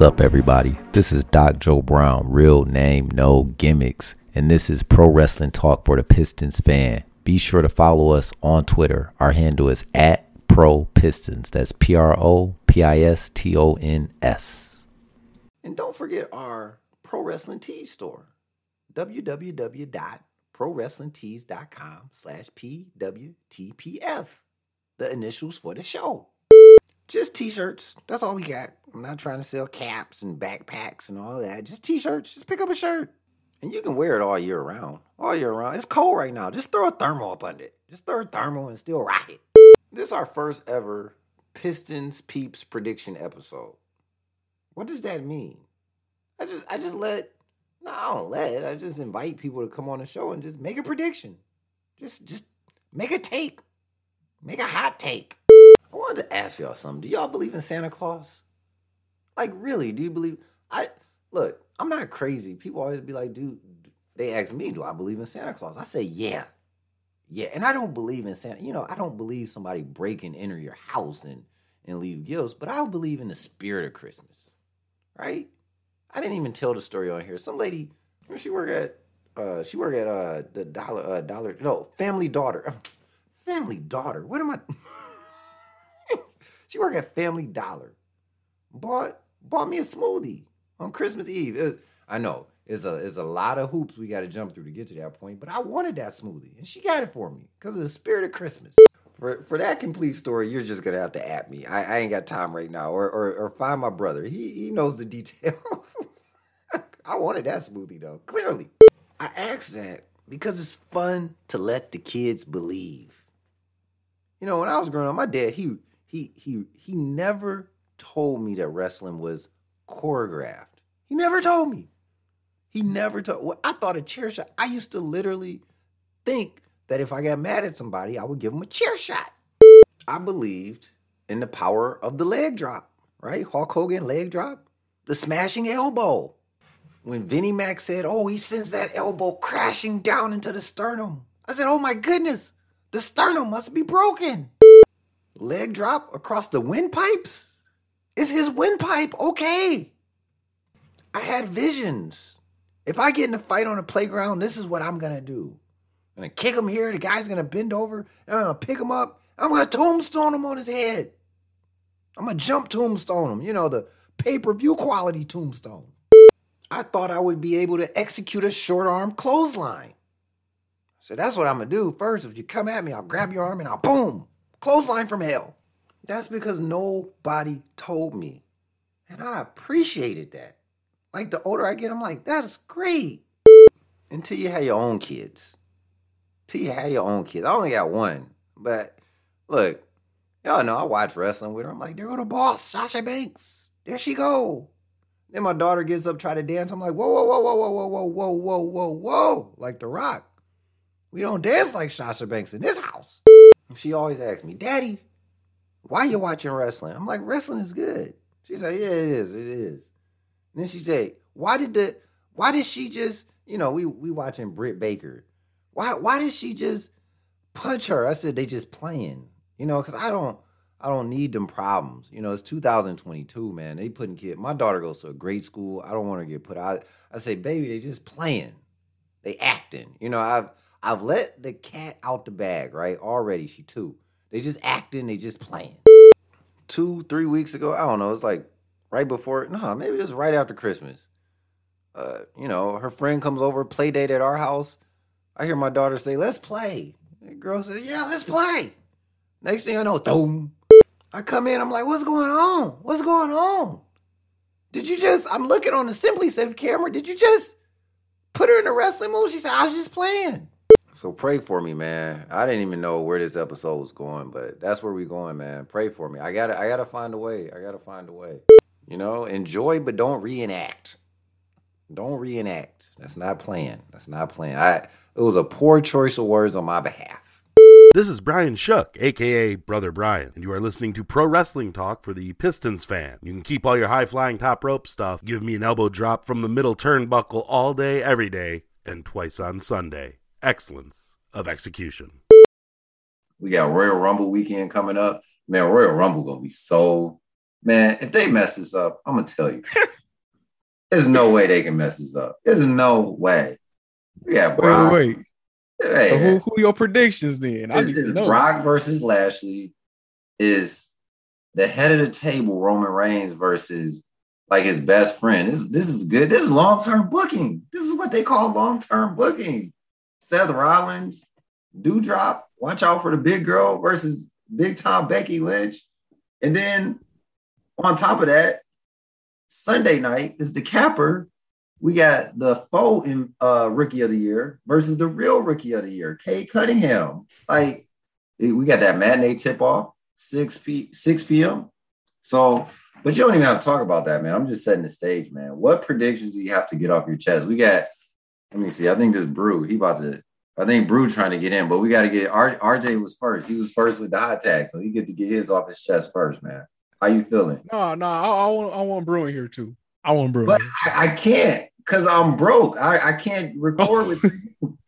What's up, everybody? This is Doc Joe Brown, real name, no gimmicks, and this is Pro Wrestling Talk for the Pistons fan. Be sure to follow us on Twitter. Our handle is at Pro Pistons. That's P R O P I S T O N S. And don't forget our Pro Wrestling Tees store, www.prowrestlingtees.com slash PWTPF, the initials for the show. Just t-shirts. That's all we got. I'm not trying to sell caps and backpacks and all that. Just t-shirts. Just pick up a shirt. And you can wear it all year round. All year round. It's cold right now. Just throw a thermal up under it. Just throw a thermal and still rock it. This is our first ever Pistons Peeps prediction episode. What does that mean? I just I just let no, I don't let. I just invite people to come on the show and just make a prediction. Just just make a take. Make a hot take. Wanted to ask y'all something. Do y'all believe in Santa Claus? Like, really? Do you believe? I look. I'm not crazy. People always be like, "Dude," they ask me, "Do I believe in Santa Claus?" I say, "Yeah, yeah." And I don't believe in Santa. You know, I don't believe somebody break and enter your house and and leave gifts. But I believe in the spirit of Christmas, right? I didn't even tell the story on here. Some lady, she work at? Uh, she work at uh the dollar uh dollar no family daughter, family daughter. What am I? She worked at Family Dollar. Bought bought me a smoothie on Christmas Eve. I know it's a it's a lot of hoops we got to jump through to get to that point, but I wanted that smoothie, and she got it for me because of the spirit of Christmas. For, for that complete story, you're just gonna have to at me. I, I ain't got time right now, or, or or find my brother. He he knows the details. I wanted that smoothie though. Clearly, I asked that because it's fun to let the kids believe. You know, when I was growing up, my dad he he he he never told me that wrestling was choreographed. He never told me. He never told. Well, I thought a chair shot. I used to literally think that if I got mad at somebody, I would give them a chair shot. I believed in the power of the leg drop, right? Hulk Hogan leg drop, the smashing elbow. When Vinnie Mac said, "Oh, he sends that elbow crashing down into the sternum," I said, "Oh my goodness, the sternum must be broken." Leg drop across the windpipes? Is his windpipe okay? I had visions. If I get in a fight on a playground, this is what I'm gonna do. I'm gonna kick him here, the guy's gonna bend over, and I'm gonna pick him up, I'm gonna tombstone him on his head. I'm gonna jump tombstone him, you know, the pay-per-view quality tombstone. I thought I would be able to execute a short arm clothesline. So that's what I'm gonna do. First, if you come at me, I'll grab your arm and I'll boom, Clothesline from hell. That's because nobody told me. And I appreciated that. Like the older I get, I'm like, that is great. Until you have your own kids. Until you have your own kids. I only got one. But look, y'all know I watch wrestling with her. I'm like, there go the boss, Sasha Banks. There she go. Then my daughter gets up, try to dance. I'm like, whoa, whoa, whoa, whoa, whoa, whoa, whoa, whoa, whoa, whoa, whoa. Like The Rock. We don't dance like Sasha Banks in this house. She always asks me, Daddy, why you watching wrestling? I'm like, wrestling is good. She said, Yeah, it is, it is. And then she said, Why did the why did she just, you know, we we watching Britt Baker. Why why did she just punch her? I said they just playing. You know, because I don't I don't need them problems. You know, it's 2022, man. They putting kid. My daughter goes to a great school. I don't want to get put out. I say, baby, they just playing. They acting. You know, I've I've let the cat out the bag, right? Already, she two. They just acting, they just playing. Two, three weeks ago, I don't know, it's like right before, no, maybe just right after Christmas. Uh, you know, her friend comes over, play date at our house. I hear my daughter say, let's play. The girl says, yeah, let's play. Next thing I know, boom. I come in, I'm like, what's going on? What's going on? Did you just, I'm looking on the SimpliSafe camera. Did you just put her in a wrestling move? She said, I was just playing. So pray for me, man. I didn't even know where this episode was going, but that's where we going, man. Pray for me. I gotta I gotta find a way. I gotta find a way. You know, enjoy but don't reenact. Don't reenact. That's not playing. That's not playing. I it was a poor choice of words on my behalf. This is Brian Shook, aka Brother Brian, and you are listening to Pro Wrestling Talk for the Pistons fan. You can keep all your high flying top rope stuff, give me an elbow drop from the middle turnbuckle all day, every day, and twice on Sunday excellence of execution. We got Royal Rumble weekend coming up. Man, Royal Rumble gonna be so Man, if they mess this up, I'm gonna tell you. There's no way they can mess this up. There's no way. Yeah, Brock. wait, wait. Hey, So who who your predictions then? I is, is know. Brock versus Lashley is the head of the table Roman Reigns versus like his best friend. This this is good. This is long term booking. This is what they call long term booking. Seth Rollins, Doudrop. Watch out for the big girl versus big time Becky Lynch, and then on top of that, Sunday night is the capper. We got the faux in, uh, rookie of the year versus the real rookie of the year, Cade Cunningham. Like we got that matinee tip off, 6 p 6 p.m. So, but you don't even have to talk about that, man. I'm just setting the stage, man. What predictions do you have to get off your chest? We got, let me see. I think this Brew, he about to, I think Brew trying to get in, but we got to get R, RJ was first. He was first with the hot tag, so he get to get his off his chest first, man. How you feeling? No, no, I, I want I want Bruin here too. I want Brew. But. I, I can't because I'm broke. I, I can't record with you.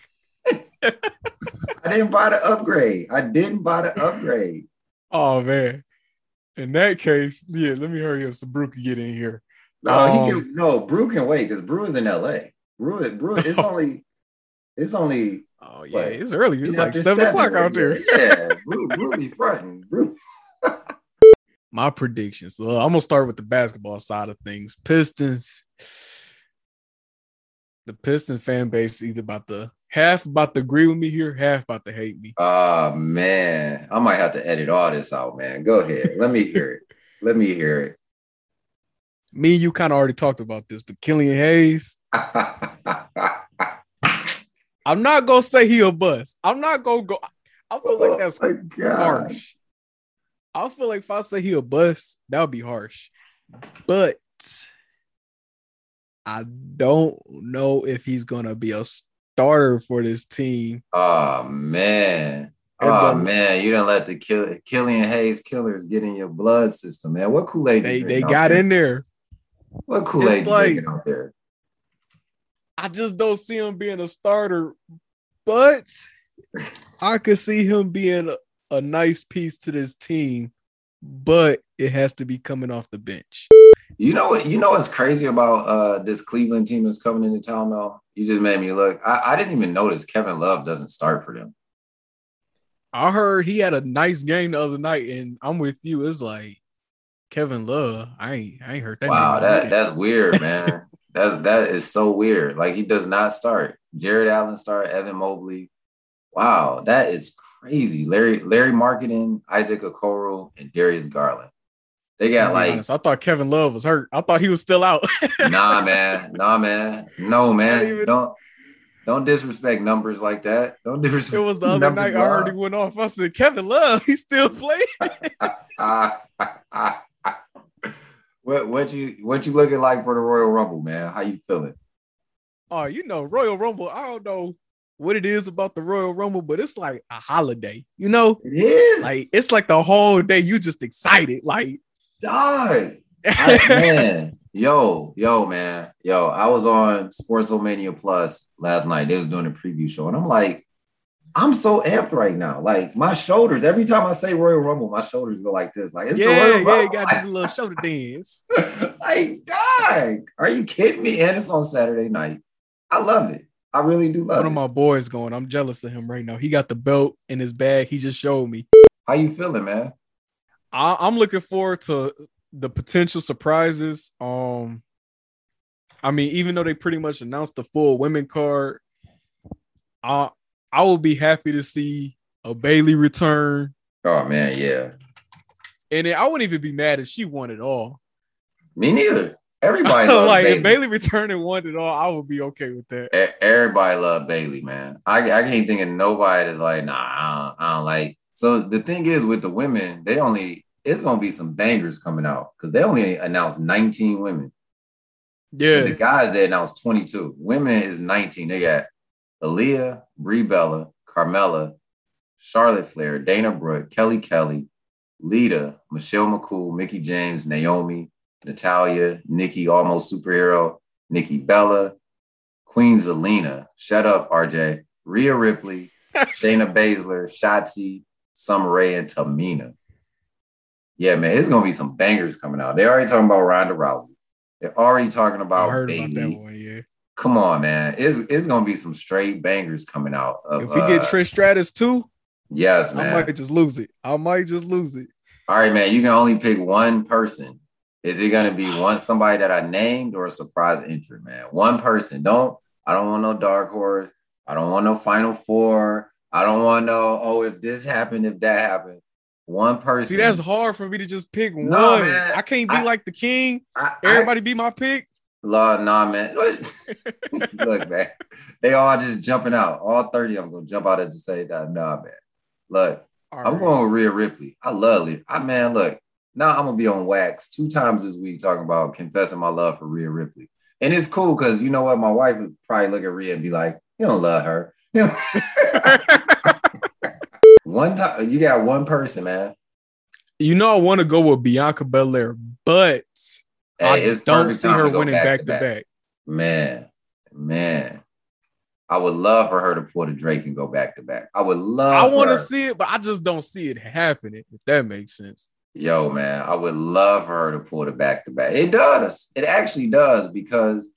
I didn't buy the upgrade. I didn't buy the upgrade. Oh man. In that case, yeah, let me hurry up so Brew can get in here. No, Um, he can no Brew can wait because Brew is in LA. Brew, Brew, it's only it's only Oh yeah, What? it's early. It's like seven o'clock out there. Yeah, Brew, Brew fronting. Brew. My predictions. Well, I'm gonna start with the basketball side of things. Pistons. The Piston fan base either about to half about to agree with me here, half about to hate me. Oh man, I might have to edit all this out, man. Go ahead. Let me hear it. Let me hear it. Me and you kind of already talked about this, but Killian Hayes, it. I'm not gonna say he a bust. I'm not gonna go. I feel like oh that's oh my God. harsh. I feel like if I say he a bust, that would be harsh. But I don't know if he's gonna be a starter for this team. Oh man. Oh man, you didn't let the kill Killian Hayes killers get in your blood system, man. What Kool-Aid? They they got there? in there. What Kool-Aid like- out there? I just don't see him being a starter, but I could see him being a, a nice piece to this team. But it has to be coming off the bench. You know what? You know what's crazy about uh this Cleveland team that's coming into town though? You just made me look. I, I didn't even notice Kevin Love doesn't start for them. I heard he had a nice game the other night, and I'm with you. It's like Kevin Love. I ain't I ain't heard that. wow, that that's weird, man. that's that is so weird. Like he does not start. Jarrett Allen start, Evan Mobley. Wow, that is crazy. Lauri Lauri Markkanen, Isaac Okoro, and Darius Garland. They got like honest, I thought Kevin Love was hurt. I thought he was still out. nah, man, nah, man, no, man. Even- Don't don't disrespect numbers like that. Don't disrespect. it was the other night. I heard he went off. I said, Kevin Love, he still playing. what you what you looking like for the Royal Rumble, man? How you feeling? Oh, you know, Royal Rumble. I don't know what it is about the Royal Rumble, but it's like a holiday. You know, It is like it's like the whole day you just excited. Like, dog. I- man, yo, yo, man, yo. I was on Sportsomania Plus last night. They was doing a preview show, and I'm like, I'm so amped right now. Like my shoulders. Every time I say Royal Rumble, my shoulders go like this. Like it's the yeah, Royal yeah, you got to do a little shoulder dance. like, dog, are you kidding me? And it's on Saturday night. I love it. I really do love One it. One of my boys going. I'm jealous of him right now. He got the belt in his bag. He just showed me. How you feeling, man? I, I'm looking forward to the potential surprises. Um, I mean, even though they pretty much announced the full women card, I I will be happy to see a Bayley return, Oh man, yeah. and then I wouldn't even be mad if she won it all. Me neither. Everybody like Bayley. if Bayley returned and won it all, I would be okay with that. Everybody love Bayley, man. I, I can't think of nobody that's like, nah, I don't, I don't like. So the thing is with the women, they only it's gonna be some bangers coming out because they only announced 19 women. Yeah, The guys they announced 22. Women is 19. They got Aliyah, Brie Bella, Carmella, Charlotte Flair, Dana Brooke, Kelly Kelly, Lita, Michelle McCool, Mickie James, Naomi, Natalya, Nikki, almost superhero, Nikki Bella, Queen Zelina, shut up, RJ, Rhea Ripley, Shayna Baszler, Shotzi, Summer Rae, and Tamina. Yeah, man, it's gonna be some bangers coming out. They already talking about Ronda Rousey. They're already talking I about heard Bayley. about that one. Yeah. Come on, man. It's it's gonna be some straight bangers coming out. Of, If we get uh, Trish Stratus too, yes, man. I might just lose it. I might just lose it. All right, man. You can only pick one person. Is it gonna be one somebody that I named or a surprise entry, man? One person. Don't. I don't want no dark horse. I don't want no final four. I don't want no. Oh, if this happened, if that happened. One person. See, that's hard for me to just pick No, one. man. I can't be I- like the king. I, I, Everybody be my pick. Lord, nah, man. Look, man. They all just jumping out. All 30 of them gonna jump out at the same time. Nah, man. Look, All I'm right. going with Rhea Ripley. I love it. I man, look, now I'm gonna be on wax two times this week talking about confessing my love for Rhea Ripley. And it's cool because you know what? My wife would probably look at Rhea and be like, you don't love her. one time you got one person, man. you know, I want to go with Bianca Belair, but Hey, it's don't see her winning back to back. Man, man. I would love for her to pull the Drake and go back to back. I would love I want to see it, but I just don't see it happening. If that makes sense. Yo, man, I would love for her to pull the back to back. It does. It actually does because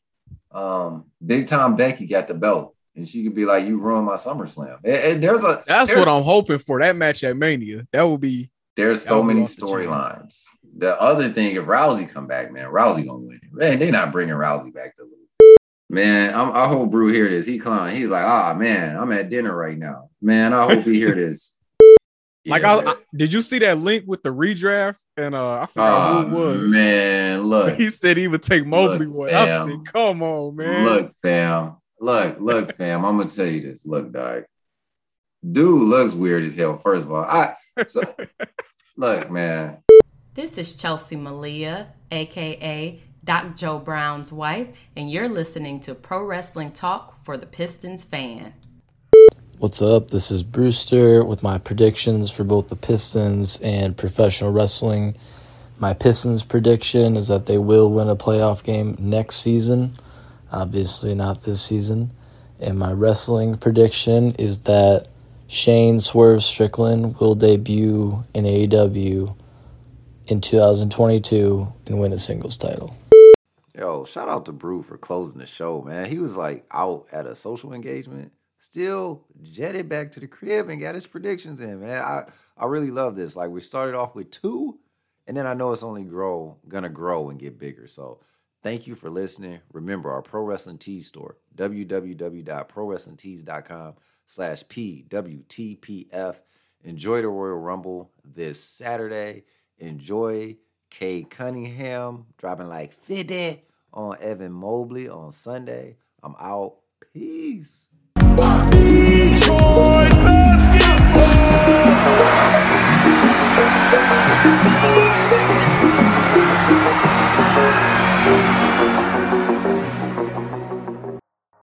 um Big Time Becky got the belt and she could be like, You ruined my SummerSlam. It- it- there's a That's there's, what I'm hoping for. That match at Mania. That would be. There's so many off the chain. storylines. The other thing, if Rousey come back, man, Rousey gonna win. Man, they not bringing Rousey back to lose. Man, I'm, I hope Brew hear this. He clown. He's like, ah, man, I'm at dinner right now. Man, I hope he hear this. Like, I. I- did you see that link with the redraft? And uh, I forgot Oh, who it was. man, look. He said he would take Mobley Look, one. I said, "Come on, man." Look, fam. Look, look, fam. I'm gonna tell you this. Look, dog. Dude looks weird as hell. First of all, I so, look, man. This is Chelsea Malia, aka Doc Joe Brown's wife, and you're listening to Pro Wrestling Talk for the Pistons fan. What's up? This is Brewster with my predictions for both the Pistons and professional wrestling. My Pistons prediction is that they will win a playoff game next season, obviously not this season. And my wrestling prediction is that Shane Swerve Strickland will debut in AEW in 2022 and win a singles title. Yo, shout out to Brew for closing the show, man. He was like out at a social engagement, still jetted back to the crib and got his predictions in, man. I, I really love this. Like we started off with two, and then I know it's only grow gonna grow and get bigger. So thank you for listening. Remember our Pro Wrestling Tees store, www.prowrestlingtees.com slash PWTPF. Enjoy the Royal Rumble this Saturday. Enjoy Cade Cunningham dropping like 50 on Evan Mobley on Sunday. I'm out. Peace. Detroit basketball.